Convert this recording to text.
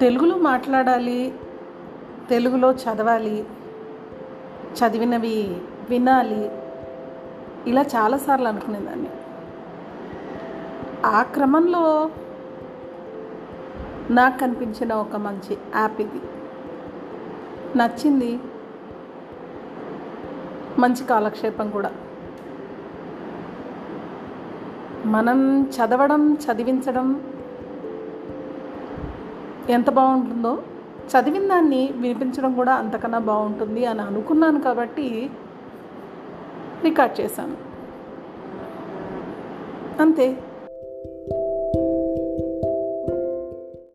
తెలుగులో మాట్లాడాలి తెలుగులో చదవాలి చదివినవి వినాలి. ఇలా చాలాసార్లు అనుకునేదాన్ని. ఆ క్రమంలో నాకు కనిపించిన ఒక మంచి యాప్ ఇది. నచ్చింది. మంచి కాలక్షేపం కూడా. మనం చదవడం చదివించడం ఎంత బాగుంటుందో చదివిన దాన్ని వినిపించడం కూడా అంతకన్నా బాగుంటుంది అని అనుకున్నాను కాబట్టి రికార్డ్ చేశాను. అంతే.